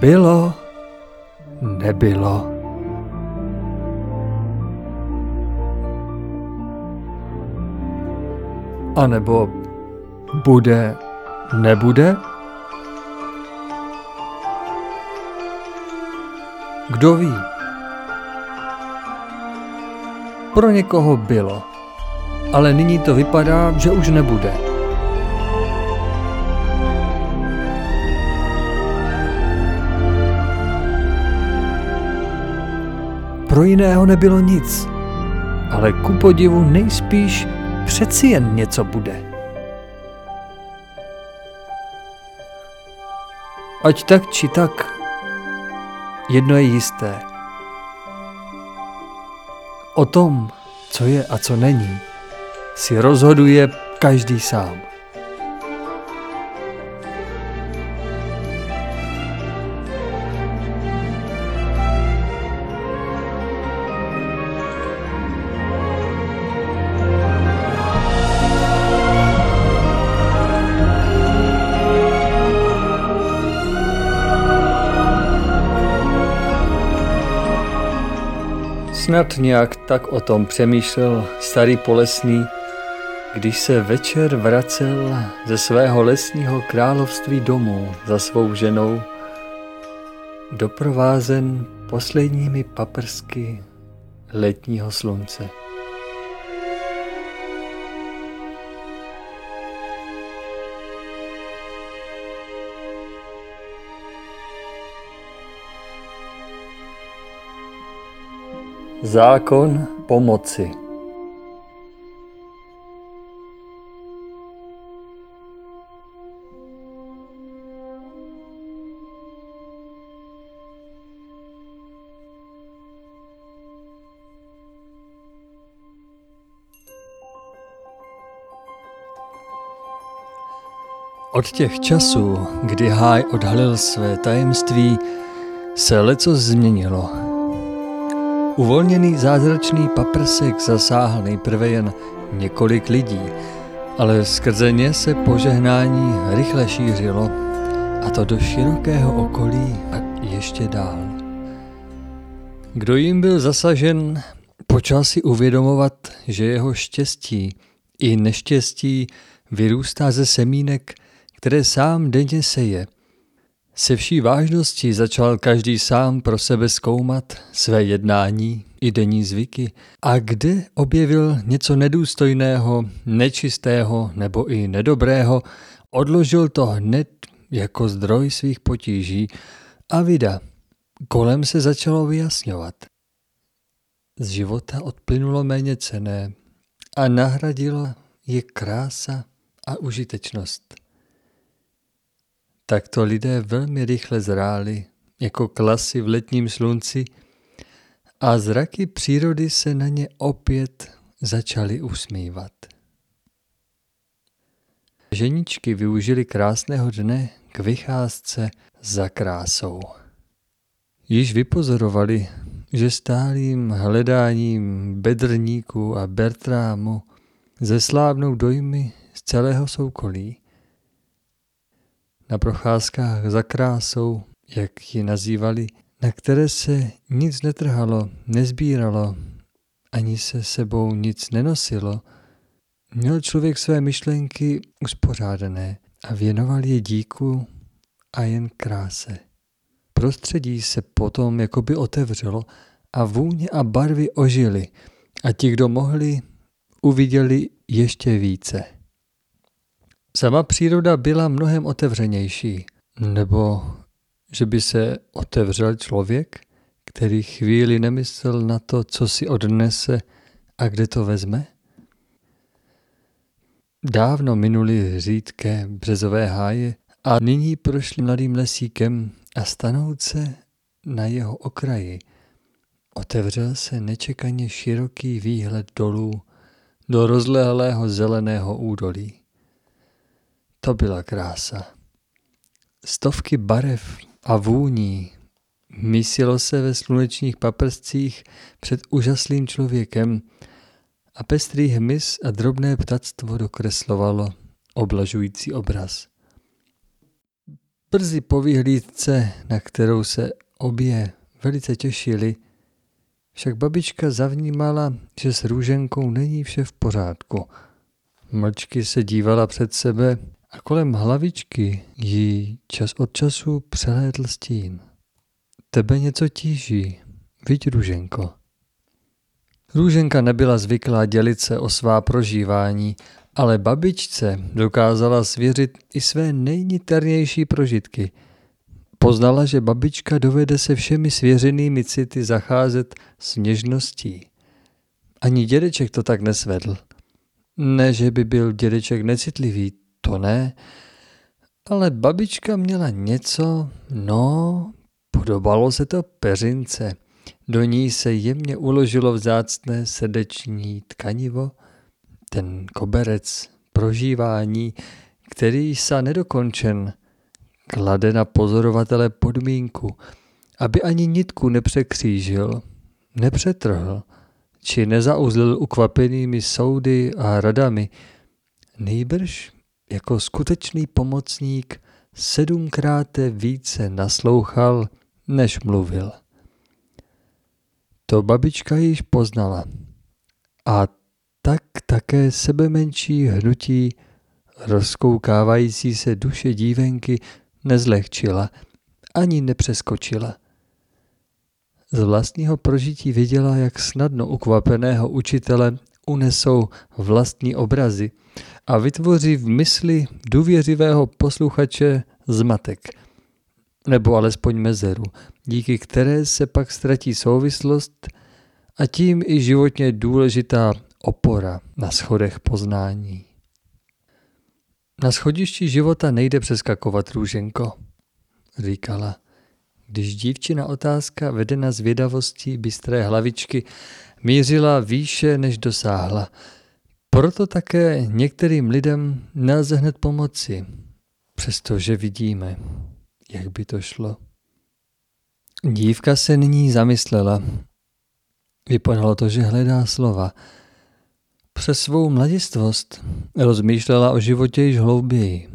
Bylo, nebylo. A nebo bude, nebude? Kdo ví? Pro někoho bylo, ale nyní to vypadá, že už nebude. Pro jiného nebylo nic, ale ku podivu nejspíš přeci jen něco bude. Ať tak či tak, jedno je jisté. O tom, co je a co není, si rozhoduje každý sám. Snad nějak tak o tom přemýšlel starý polesný, když se večer vracel ze svého lesního království domů za svou ženou, doprovázen posledními paprsky letního slunce. Zákon pomoci Od těch časů, kdy Háj odhalil své tajemství, se leco změnilo. Uvolněný zázračný paprsek zasáhl nejprve jen několik lidí, ale skrze ně se požehnání rychle šířilo, a to do širokého okolí a ještě dál. Kdo jim byl zasažen, počal si uvědomovat, že jeho štěstí i neštěstí vyrůstá ze semínek, které sám denně seje – se vší vážností začal každý sám pro sebe zkoumat své jednání i denní zvyky a kde objevil něco nedůstojného, nečistého nebo i nedobrého, odložil to hned jako zdroj svých potíží a vida. Kolem se začalo vyjasňovat. Z života odplynulo méně cené a nahradila je krása a užitečnost. Takto lidé velmi rychle zráli, jako klasy v letním slunci, a zraky přírody se na ně opět začaly usmívat. Ženičky využili krásného dne k vycházce za krásou. Již vypozorovali, že stálým hledáním bedrníků a Bertrámu zeslávnou dojmy z celého soukolí na procházkách za krásou, jak ji nazývali, na které se nic netrhalo, nezbíralo, ani se sebou nic nenosilo, měl člověk své myšlenky uspořádané a věnoval je díku a jen kráse. Prostředí se potom jakoby otevřelo a vůně a barvy ožily a ti, kdo mohli, uviděli ještě více. Sama příroda byla mnohem otevřenější, nebo že by se otevřel člověk, který chvíli nemyslel na to, co si odnese a kde to vezme? Dávno minuli řídké březové háje a nyní prošli mladým lesíkem a stanout se na jeho okraji. Otevřel se nečekaně široký výhled dolů do rozlehlého zeleného údolí. To byla krása. Stovky barev a vůní mísilo se ve slunečních paprscích před úžasným člověkem a pestrý hmyz a drobné ptactvo dokreslovalo oblažující obraz. Brzy po vyhlídce, na kterou se obě velice těšili, však babička zavnímala, že s růženkou není vše v pořádku. Mlčky se dívala před sebe a kolem hlavičky jí čas od času přelédl stín. Tebe něco tíží, viď růženko. Růženka nebyla zvyklá dělit se o svá prožívání, ale babičce dokázala svěřit i své nejniternější prožitky. Poznala, že babička dovede se všemi svěřenými city zacházet s něžností. Ani dědeček to tak nesvedl. Ne, že by byl dědeček necitlivý, to ne, ale babička měla něco, no, podobalo se to peřince. Do ní se jemně uložilo vzácné srdeční tkanivo, ten koberec prožívání, který se nedokončen, klade na pozorovatele podmínku, aby ani nitku nepřekřížil, nepřetrhl, či nezauzlil ukvapenými soudy a radami, nejbrž jako skutečný pomocník sedmkrát více naslouchal, než mluvil. To babička již poznala. A tak také sebe menší hnutí rozkoukávající se duše dívenky nezlehčila, ani nepřeskočila. Z vlastního prožití viděla, jak snadno ukvapeného učitele unesou vlastní obrazy a vytvoří v mysli důvěřivého posluchače zmatek, nebo alespoň mezeru, díky které se pak ztratí souvislost a tím i životně důležitá opora na schodech poznání. Na schodišti života nejde přeskakovat růženko, říkala, když dívčina otázka vedena zvědavostí bystré hlavičky mířila výše, než dosáhla. Proto také některým lidem nelze hned pomoci, přestože vidíme, jak by to šlo. Dívka se nyní zamyslela. Vypadalo to, že hledá slova. Přes svou mladistvost rozmýšlela o životě již hlouběji.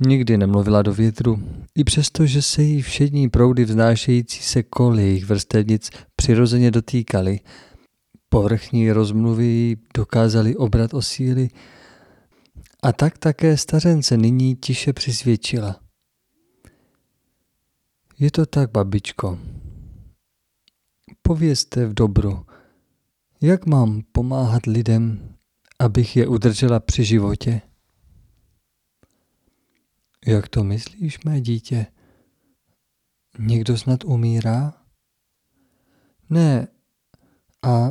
Nikdy nemluvila do větru, i přesto, že se jí všední proudy vznášející se kol jejich vrstevnic přirozeně dotýkaly. Povrchní rozmluvy dokázali obrat o síly a tak také stařence nyní tiše přisvědčila. Je to tak, babičko. Povězte v dobru, jak mám pomáhat lidem, abych je udržela při životě? Jak to myslíš, mé dítě? Někdo snad umírá? Ne, a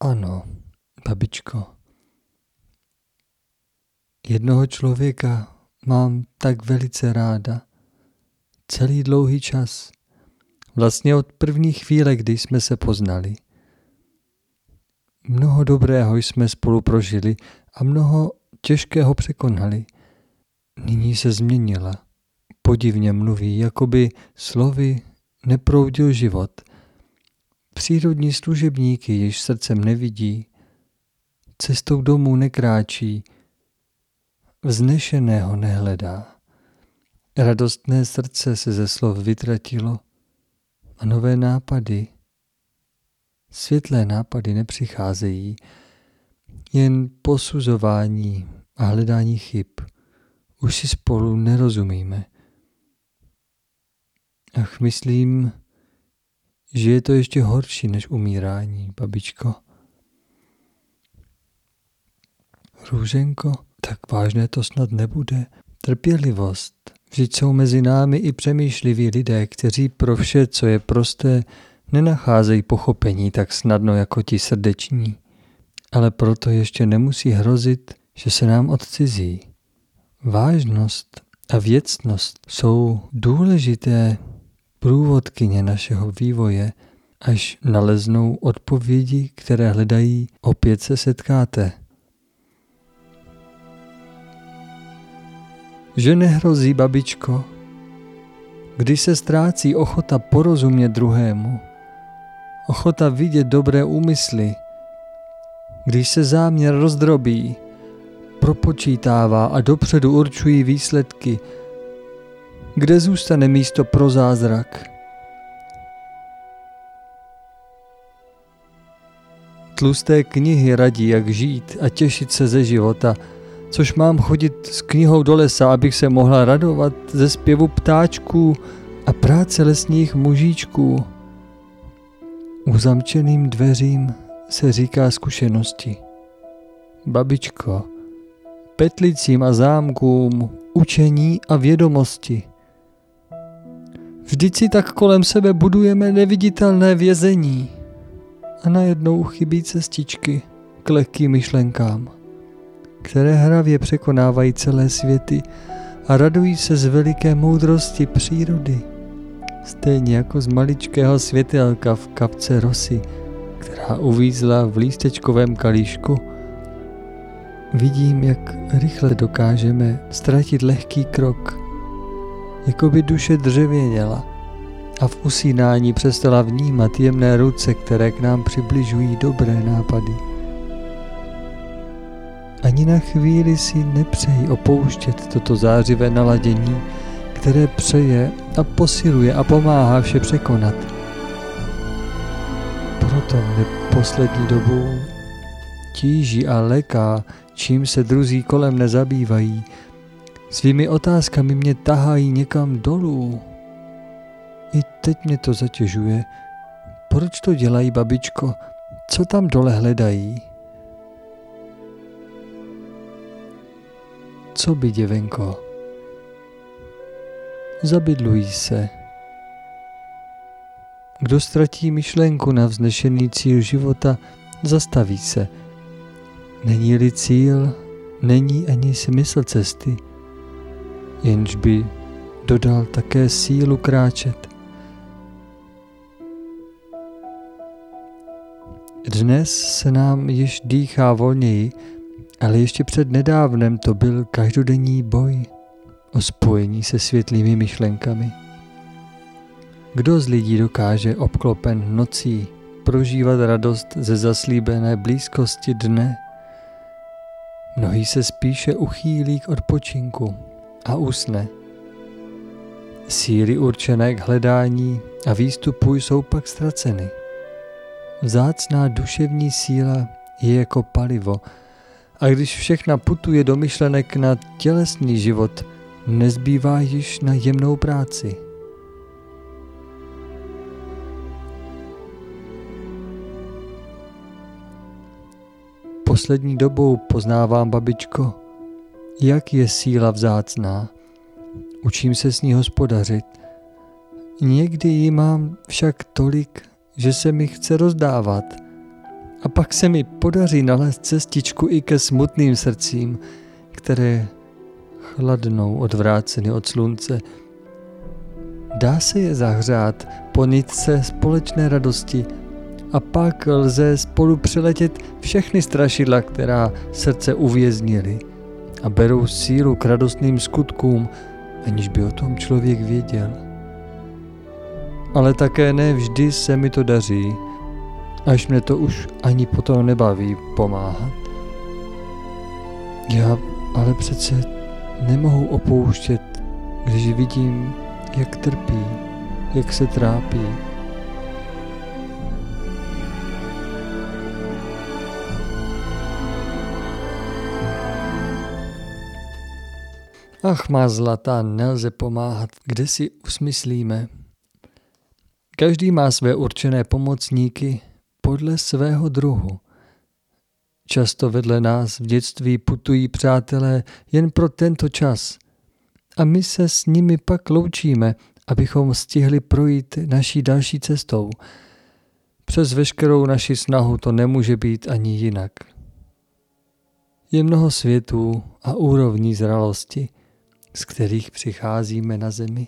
ano, babičko. Jednoho člověka mám tak velice ráda. Celý dlouhý čas. Vlastně od první chvíle, kdy jsme se poznali. Mnoho dobrého jsme spolu prožili a mnoho těžkého překonali. Nyní se změnila. Podivně mluví, jakoby slovy neproudil život. Přírodní služebníky již srdcem nevidí, cestou domů nekráčí, vznešeného nehledá. Radostné srdce se ze slov vytratilo a nové nápady, světlé nápady nepřicházejí, jen posuzování a hledání chyb. Už si spolu nerozumíme. Ach, myslím, že je to ještě horší než umírání, babičko. Růženko, tak vážné to snad nebude. Trpělivost. Vždyť jsou mezi námi i přemýšliví lidé, kteří pro vše, co je prosté, nenacházejí pochopení tak snadno jako ti srdeční. Ale proto ještě nemusí hrozit, že se nám odcizí. Vážnost a věcnost jsou důležité průvodkyně našeho vývoje, až naleznou odpovědi, které hledají, opět se setkáte. Že nehrozí, babičko, když se ztrácí ochota porozumět druhému, ochota vidět dobré úmysly, když se záměr rozdrobí, propočítává a dopředu určují výsledky, kde zůstane místo pro zázrak. Tlusté knihy radí, jak žít a těšit se ze života, což mám chodit s knihou do lesa, abych se mohla radovat ze zpěvu ptáčků a práce lesních mužíčků. Uzamčeným dveřím se říká zkušenosti. Babičko, petlicím a zámkům, učení a vědomosti. Vždyť si tak kolem sebe budujeme neviditelné vězení a najednou chybí cestičky k lehkým myšlenkám, které hravě překonávají celé světy a radují se z veliké moudrosti přírody, stejně jako z maličkého světelka v kapce rosy, která uvízla v lístečkovém kalíšku. Vidím, jak rychle dokážeme ztratit lehký krok, jako by duše dřevěněla a v usínání přestala vnímat jemné ruce, které k nám přibližují dobré nápady. Ani na chvíli si nepřeji opouštět toto zářivé naladění, které přeje a posiluje a pomáhá vše překonat. Proto mě poslední dobou tíží a leká, čím se druzí kolem nezabývají. Svými otázkami mě tahají někam dolů. I teď mě to zatěžuje. Proč to dělají, babičko? Co tam dole hledají? Co by, děvenko? Zabydlují se. Kdo ztratí myšlenku na vznešený cíl života, zastaví se. Není-li cíl, není ani smysl cesty, jenž by dodal také sílu kráčet. Dnes se nám již dýchá volněji, ale ještě před nedávnem to byl každodenní boj o spojení se světlými myšlenkami. Kdo z lidí dokáže obklopen nocí prožívat radost ze zaslíbené blízkosti dne? Mnohý se spíše uchýlí k odpočinku a usne. Síly určené k hledání a výstupu jsou pak ztraceny. Vzácná duševní síla je jako palivo a když všechna putuje do myšlenek na tělesný život, nezbývá již na jemnou práci. Poslední dobou poznávám, babičko, jak je síla vzácná. Učím se s ní hospodařit. Někdy ji mám však tolik, že se mi chce rozdávat. A pak se mi podaří nalézt cestičku i ke smutným srdcím, které chladnou odvráceny od slunce. Dá se je zahřát po nitce společné radosti a pak lze spolu přeletět všechny strašidla, která srdce uvěznily a berou sílu k radostným skutkům, aniž by o tom člověk věděl ale také ne vždy se mi to daří, až mě to už ani potom nebaví pomáhat. Já ale přece nemohu opouštět, když vidím, jak trpí, jak se trápí. Ach, má zlatá, nelze pomáhat, kde si usmyslíme. Každý má své určené pomocníky podle svého druhu. Často vedle nás v dětství putují přátelé jen pro tento čas a my se s nimi pak loučíme, abychom stihli projít naší další cestou. Přes veškerou naši snahu to nemůže být ani jinak. Je mnoho světů a úrovní zralosti, z kterých přicházíme na zemi.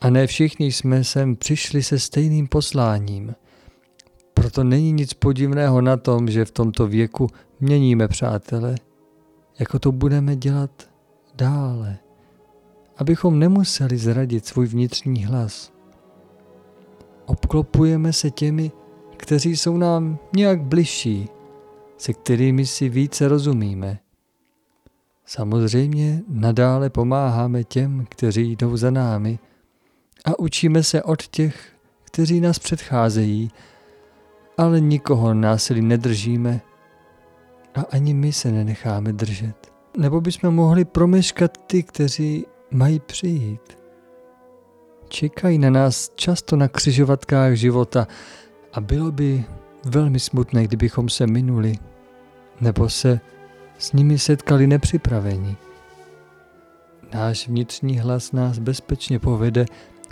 A ne všichni jsme sem přišli se stejným posláním. Proto není nic podivného na tom, že v tomto věku měníme přátele, jako to budeme dělat dále, abychom nemuseli zradit svůj vnitřní hlas. Obklopujeme se těmi, kteří jsou nám nějak bližší, se kterými si více rozumíme. Samozřejmě nadále pomáháme těm, kteří jdou za námi a učíme se od těch, kteří nás předcházejí, ale nikoho násilí nedržíme a ani my se nenecháme držet. Nebo bychom mohli promeškat ty, kteří mají přijít. Čekají na nás často na křižovatkách života a bylo by velmi smutné, kdybychom se minuli nebo se s nimi setkali nepřipraveni. Náš vnitřní hlas nás bezpečně povede,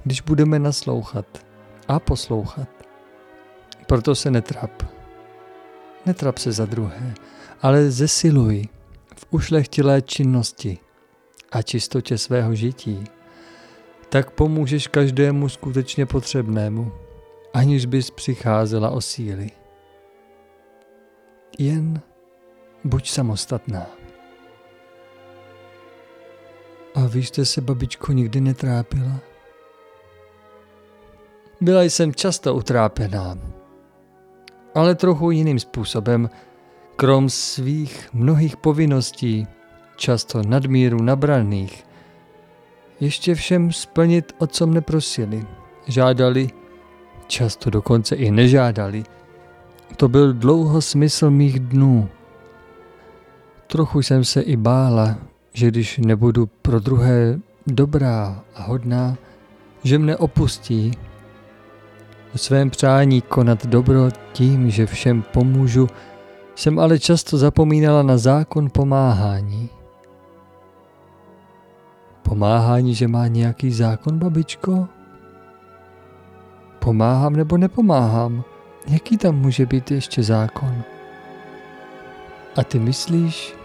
když budeme naslouchat a poslouchat. Proto se netrap. Netrap se za druhé, ale zesiluj v ušlechtilé činnosti a čistotě svého žití. Tak pomůžeš každému skutečně potřebnému, aniž bys přicházela o síly. Jen buď samostatná. A vy jste se, babičko, nikdy netrápila? Byla jsem často utrápená, ale trochu jiným způsobem, krom svých mnohých povinností, často nadmíru nabraných, ještě všem splnit, o co mne prosili. Žádali, často dokonce i nežádali. To byl dlouho smysl mých dnů. Trochu jsem se i bála, že když nebudu pro druhé dobrá a hodná, že mne opustí. O svém přání konat dobro tím, že všem pomůžu, jsem ale často zapomínala na zákon pomáhání. Pomáhání, že má nějaký zákon, babičko? Pomáhám nebo nepomáhám? Jaký tam může být ještě zákon? A ty myslíš,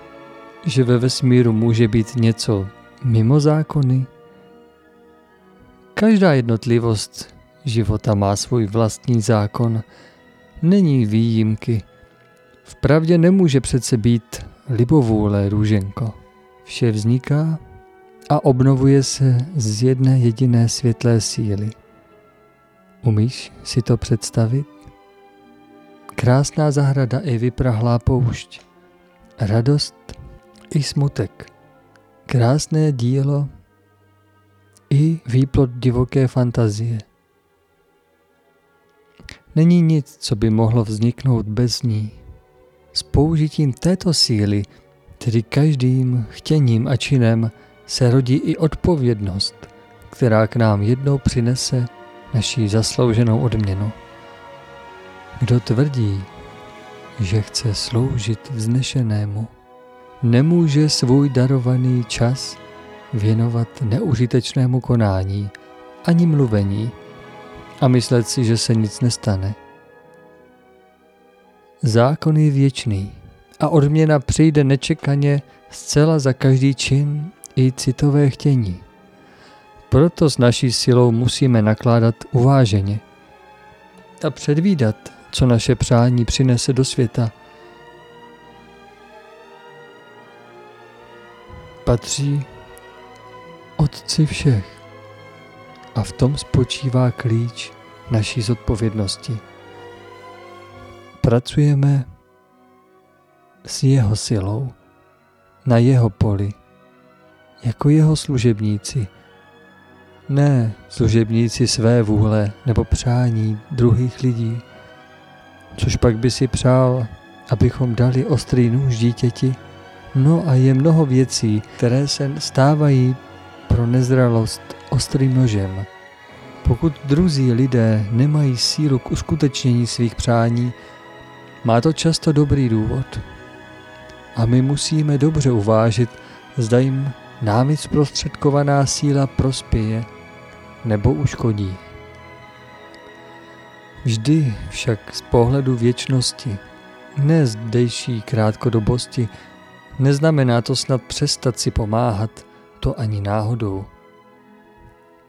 že ve vesmíru může být něco mimo zákony? Každá jednotlivost života má svůj vlastní zákon. Není výjimky. Vpravdě nemůže přece být libovůle, růženko. Vše vzniká a obnovuje se z jedné jediné světlé síly. Umíš si to představit? Krásná zahrada i vyprahlá poušť. Radost i smutek. Krásné dílo i výplod divoké fantazie. Není nic, co by mohlo vzniknout bez ní. S použitím této síly, tedy každým chtěním a činem, se rodí i odpovědnost, která k nám jednou přinese naší zaslouženou odměnu. Kdo tvrdí, že chce sloužit vznešenému, nemůže svůj darovaný čas věnovat neužitečnému konání ani mluvení a myslet si, že se nic nestane. Zákon je věčný a odměna přijde nečekaně zcela za každý čin i citové chtění. Proto s naší silou musíme nakládat uváženě a předvídat, co naše přání přinese do světa. Patří Otci všech a v tom spočívá klíč naší zodpovědnosti. Pracujeme s jeho silou, na jeho poli, jako jeho služebníci. Ne služebníci své vůle nebo přání druhých lidí, což pak by si přál, abychom dali ostrý nůž dítěti. No a je mnoho věcí, které se stávají pro nezralost ostrým nožem. Pokud druzí lidé nemají sílu k uskutečnění svých přání, má to často dobrý důvod. A my musíme dobře uvážit, zda jim námi zprostředkovaná síla prospěje nebo uškodí. Vždy však z pohledu věčnosti, ne zdejší krátkodobosti, neznamená to snad přestat si pomáhat, to ani náhodou.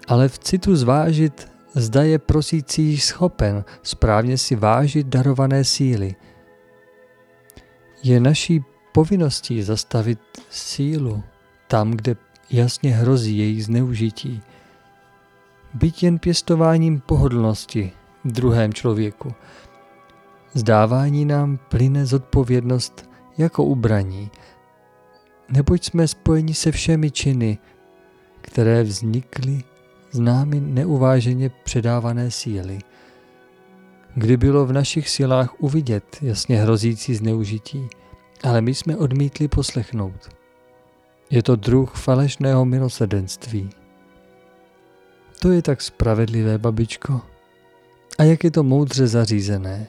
Ale v citu zvážit, zda je prosící schopen správně si vážit darované síly. Je naší povinností zastavit sílu tam, kde jasně hrozí její zneužití. Byť jen pěstováním pohodlnosti v druhém člověku. Zdávání nám plyne zodpovědnost jako ubraní neboť jsme spojeni se všemi činy, které vznikly z námi neuváženě předávané síly. Kdy bylo v našich silách uvidět jasně hrozící zneužití, ale my jsme odmítli poslechnout. Je to druh falešného milosedenství. To je tak spravedlivé, babičko. A jak je to moudře zařízené.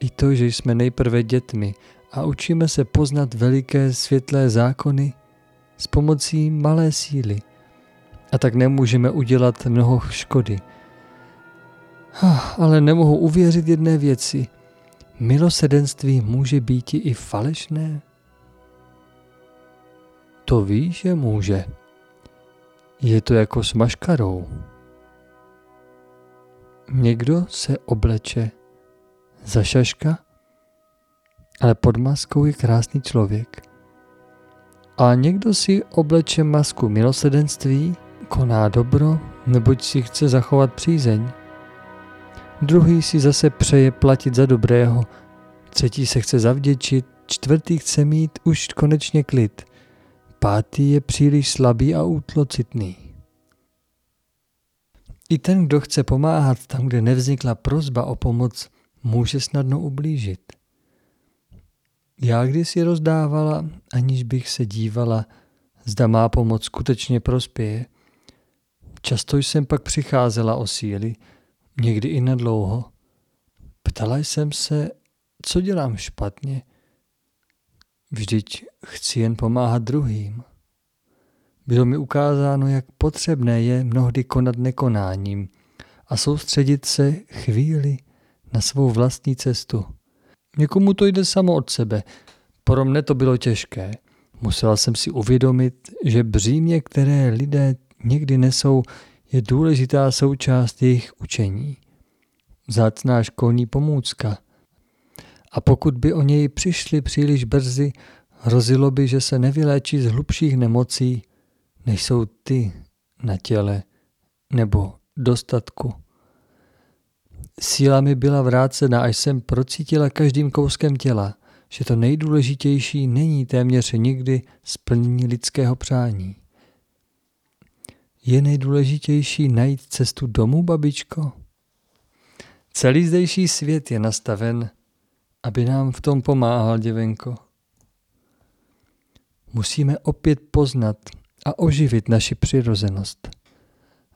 I to, že jsme nejprve dětmi a učíme se poznat veliké světlé zákony s pomocí malé síly. A tak nemůžeme udělat mnoho škody. Ale nemohu uvěřit jedné věci. Milosedenství může být i falešné? To víš, že může. Je to jako s maškarou. Někdo se obleče za šaška, ale pod maskou je krásný člověk. A někdo si obleče masku milosedenství, koná dobro, neboť si chce zachovat přízeň. Druhý si zase přeje platit za dobrého, třetí se chce zavděčit, čtvrtý chce mít už konečně klid – pátý je příliš slabý a útlocitný. I ten, kdo chce pomáhat tam, kde nevznikla prozba o pomoc, může snadno ublížit. Já kdysi rozdávala, aniž bych se dívala, zda má pomoc skutečně prospěje. Často jsem pak přicházela o síly, někdy i na dlouho. Ptala jsem se, co dělám špatně – Vždyť chci jen pomáhat druhým. Bylo mi ukázáno, jak potřebné je mnohdy konat nekonáním a soustředit se chvíli na svou vlastní cestu. Někomu to jde samo od sebe. Pro mne to bylo těžké. Musela jsem si uvědomit, že břímě, které lidé někdy nesou, je důležitá součást jejich učení. Zácná školní pomůcka, a pokud by o něj přišli příliš brzy, hrozilo by, že se nevyléčí z hlubších nemocí, než jsou ty na těle nebo dostatku. Síla mi byla vrácena, až jsem procítila každým kouskem těla, že to nejdůležitější není téměř nikdy splnění lidského přání. Je nejdůležitější najít cestu domů, babičko? Celý zdejší svět je nastaven aby nám v tom pomáhal, děvenko. Musíme opět poznat a oživit naši přirozenost.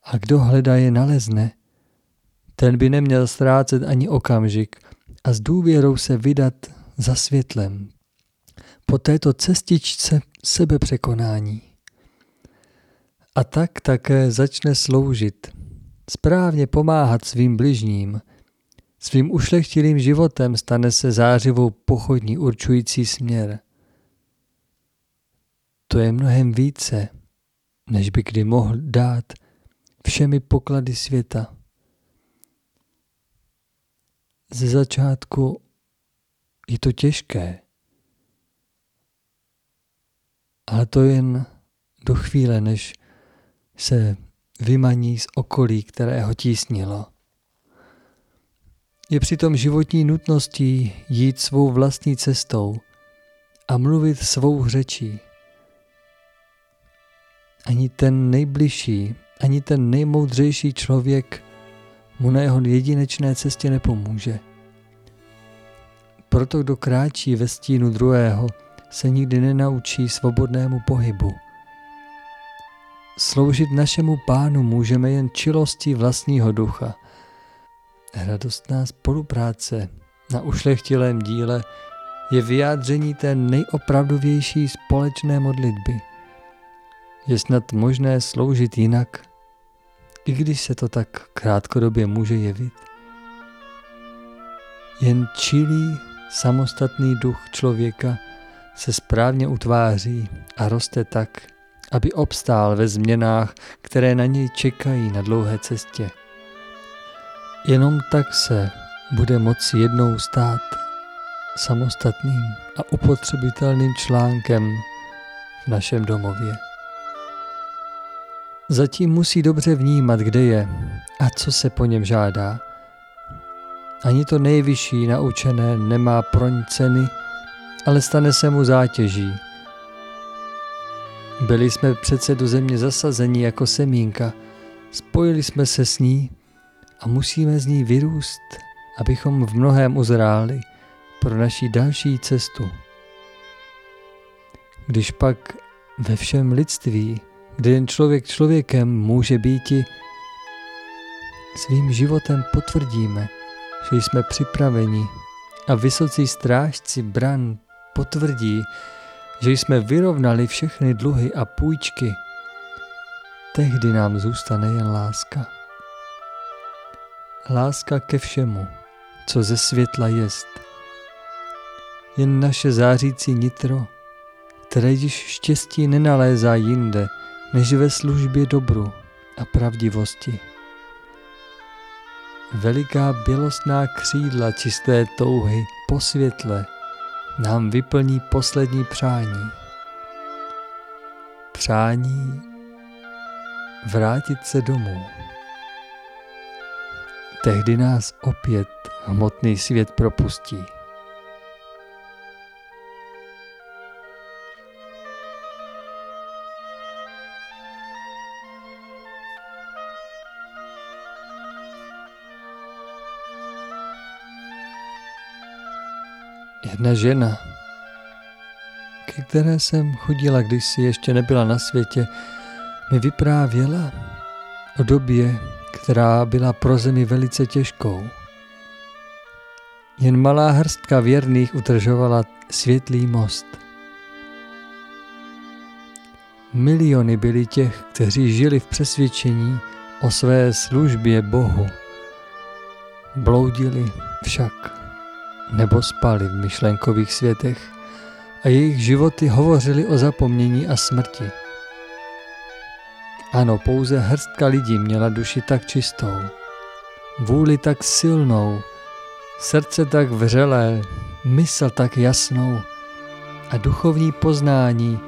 A kdo hledá je nalezne, ten by neměl ztrácet ani okamžik a s důvěrou se vydat za světlem. Po této cestičce sebepřekonání. A tak také začne sloužit, správně pomáhat svým bližním – Svým ušlechtilým životem stane se zářivou pochodní určující směr. To je mnohem více, než by kdy mohl dát všemi poklady světa. Ze začátku je to těžké, ale to jen do chvíle, než se vymaní z okolí, které ho tísnilo. Je přitom životní nutností jít svou vlastní cestou a mluvit svou řečí. Ani ten nejbližší, ani ten nejmoudřejší člověk mu na jeho jedinečné cestě nepomůže. Proto kdo kráčí ve stínu druhého, se nikdy nenaučí svobodnému pohybu. Sloužit našemu pánu můžeme jen čilostí vlastního ducha – Radostná spolupráce na ušlechtilém díle je vyjádření té nejopravdovější společné modlitby. Je snad možné sloužit jinak, i když se to tak krátkodobě může jevit. Jen čilý, samostatný duch člověka se správně utváří a roste tak, aby obstál ve změnách, které na něj čekají na dlouhé cestě. Jenom tak se bude moci jednou stát samostatným a upotřebitelným článkem v našem domově. Zatím musí dobře vnímat, kde je a co se po něm žádá. Ani to nejvyšší naučené nemá proň ceny, ale stane se mu zátěží. Byli jsme přece do země zasazeni jako semínka, spojili jsme se s ní a musíme z ní vyrůst, abychom v mnohém uzráli pro naší další cestu. Když pak ve všem lidství, kde jen člověk člověkem může býti, svým životem potvrdíme, že jsme připraveni a vysocí strážci bran potvrdí, že jsme vyrovnali všechny dluhy a půjčky, tehdy nám zůstane jen láska. Láska ke všemu, co ze světla jest. Jen naše zářící nitro, které již štěstí nenalézá jinde, než ve službě dobru a pravdivosti. Veliká bělostná křídla čisté touhy po světle nám vyplní poslední přání. Přání vrátit se domů. Tehdy nás opět hmotný svět propustí. Jedna žena, ke které jsem chodila, když si ještě nebyla na světě, mi vyprávěla o době, která byla pro zemi velice těžkou. Jen malá hrstka věrných udržovala světlý most. Miliony byli těch, kteří žili v přesvědčení o své službě Bohu. Bloudili však nebo spali v myšlenkových světech a jejich životy hovořili o zapomnění a smrti. Ano, pouze hrstka lidí měla duši tak čistou, vůli tak silnou, srdce tak vřelé, mysl tak jasnou a duchovní poznání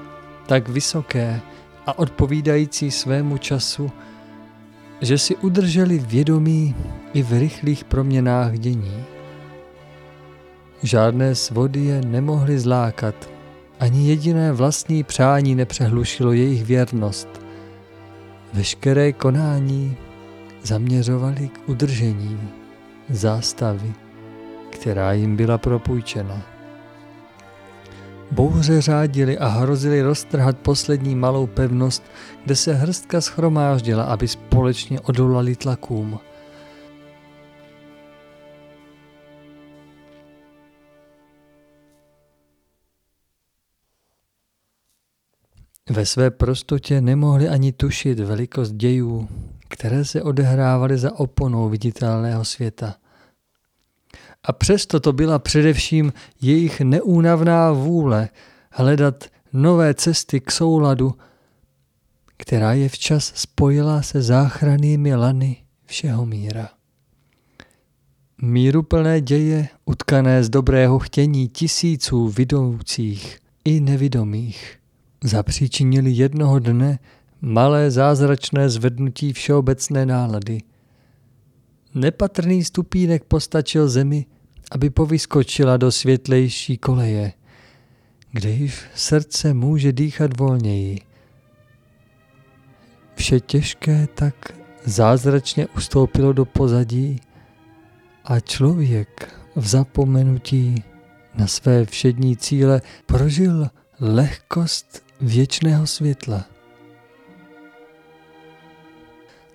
tak vysoké a odpovídající svému času, že si udrželi vědomí i v rychlých proměnách dění. Žádné svody je nemohly zlákat, ani jediné vlastní přání nepřehlušilo jejich věrnost. Veškeré konání zaměřovali k udržení zástavy, která jim byla propůjčena. Bouře řádili a hrozili roztrhat poslední malou pevnost, kde se hrstka schromáždila, aby společně odolali tlakům – Ve své prostotě nemohli ani tušit velikost dějů, které se odehrávaly za oponou viditelného světa. A přesto to byla především jejich neúnavná vůle hledat nové cesty k souladu, která je včas spojila se záchrannými lany všeho míra. Míru plné děje, utkané z dobrého chtění tisíců vidoucích i nevidomých – zapříčinili jednoho dne malé zázračné zvednutí všeobecné nálady. Nepatrný stupínek postačil zemi, aby povyskočila do světlejší koleje, kde již srdce může dýchat volněji. Vše těžké tak zázračně ustoupilo do pozadí a člověk v zapomenutí na své všední cíle prožil lehkost věčného světla.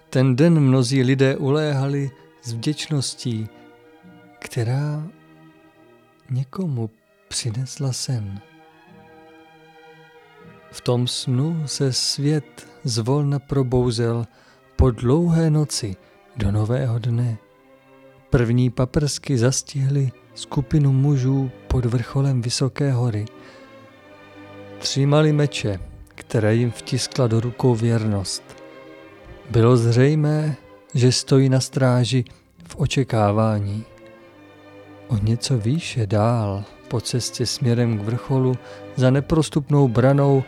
Ten den mnozí lidé uléhali s vděčností, která někomu přinesla sen. V tom snu se svět zvolna probouzel po dlouhé noci do nového dne. První paprsky zastihly skupinu mužů pod vrcholem vysoké hory – Třímali meče, které jim vtiskla do rukou věrnost. Bylo zřejmé, že stojí na stráži v očekávání. O něco výše dál, po cestě směrem k vrcholu, za neprostupnou branou,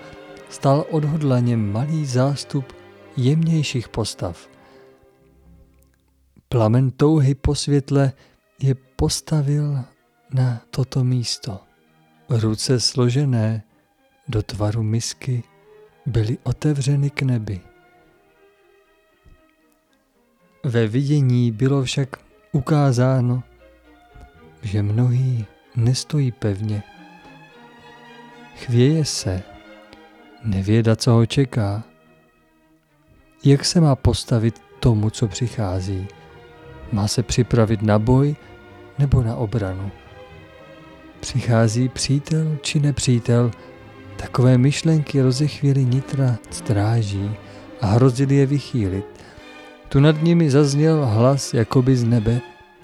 stál odhodlaně malý zástup jemnějších postav. Plamen touhy po světle je postavil na toto místo. Ruce složené, do tvaru misky byly otevřeny k nebi. Ve vidění bylo však ukázáno, že mnohý nestojí pevně. Chvěje se, nevěda, co ho čeká. Jak se má postavit tomu, co přichází? Má se připravit na boj nebo na obranu? Přichází přítel či nepřítel? Takové myšlenky rozechvěly nitra stráží a hrozily je vychýlit. Tu nad nimi zazněl hlas jakoby z nebe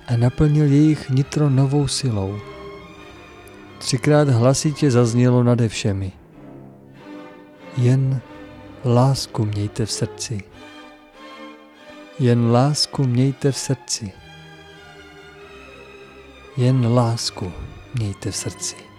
a naplnil jejich nitro novou silou. Třikrát hlasitě zaznělo nade všemi. Jen lásku mějte v srdci. Jen lásku mějte v srdci. Jen lásku mějte v srdci.